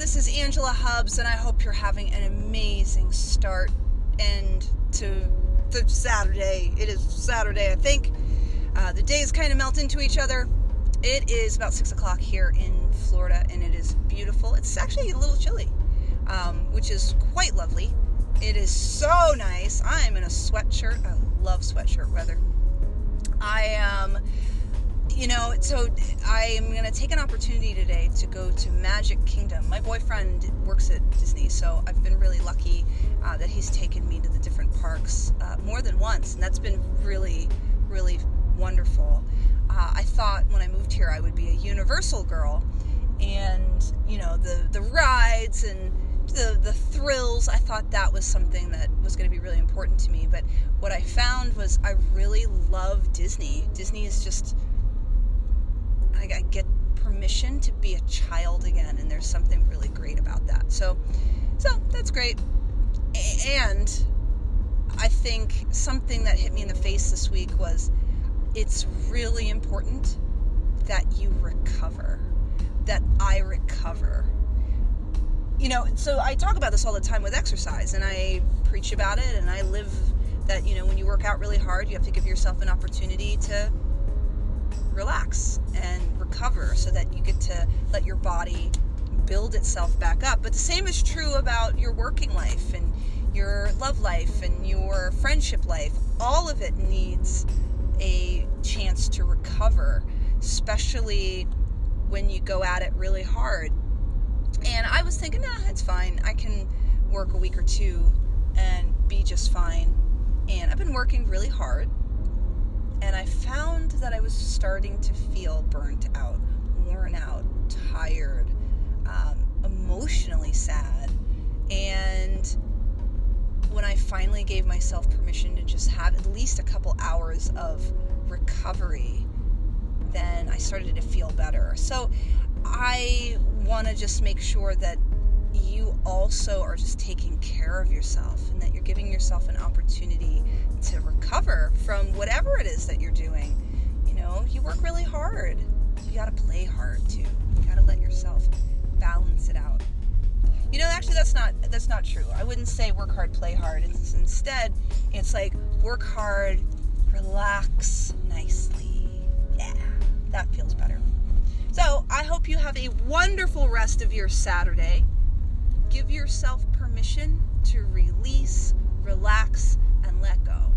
This is Angela Hubbs, and I hope you're having an amazing start and to the Saturday. It is Saturday, I think. Uh, the days kind of melt into each other. It is about six o'clock here in Florida, and it is beautiful. It's actually a little chilly, um, which is quite lovely. It is so nice. I am in a sweatshirt. I love sweatshirt weather. I am. Um, you know, so I am going to take an opportunity today to go to Magic Kingdom. My boyfriend works at Disney, so I've been really lucky uh, that he's taken me to the different parks uh, more than once, and that's been really, really wonderful. Uh, I thought when I moved here I would be a Universal girl, and you know the the rides and the the thrills. I thought that was something that was going to be really important to me. But what I found was I really love Disney. Disney is just I, I get permission to be a child again, and there's something really great about that. So, so that's great. And I think something that hit me in the face this week was it's really important that you recover, that I recover. You know, so I talk about this all the time with exercise, and I preach about it, and I live that, you know, when you work out really hard, you have to give yourself an opportunity to relax and recover so that you get to let your body build itself back up. But the same is true about your working life and your love life and your friendship life. All of it needs a chance to recover, especially when you go at it really hard. And I was thinking, nah, it's fine. I can work a week or two and be just fine. And I've been working really hard and I found that I was starting to feel burnt out, worn out, tired, um, emotionally sad. And when I finally gave myself permission to just have at least a couple hours of recovery, then I started to feel better. So I want to just make sure that you also are just taking care of yourself and that you're giving yourself an opportunity to recover from whatever it is that You got to play hard too. You got to let yourself balance it out. You know, actually that's not that's not true. I wouldn't say work hard, play hard. It's instead it's like work hard, relax nicely. Yeah, that feels better. So, I hope you have a wonderful rest of your Saturday. Give yourself permission to release, relax, and let go.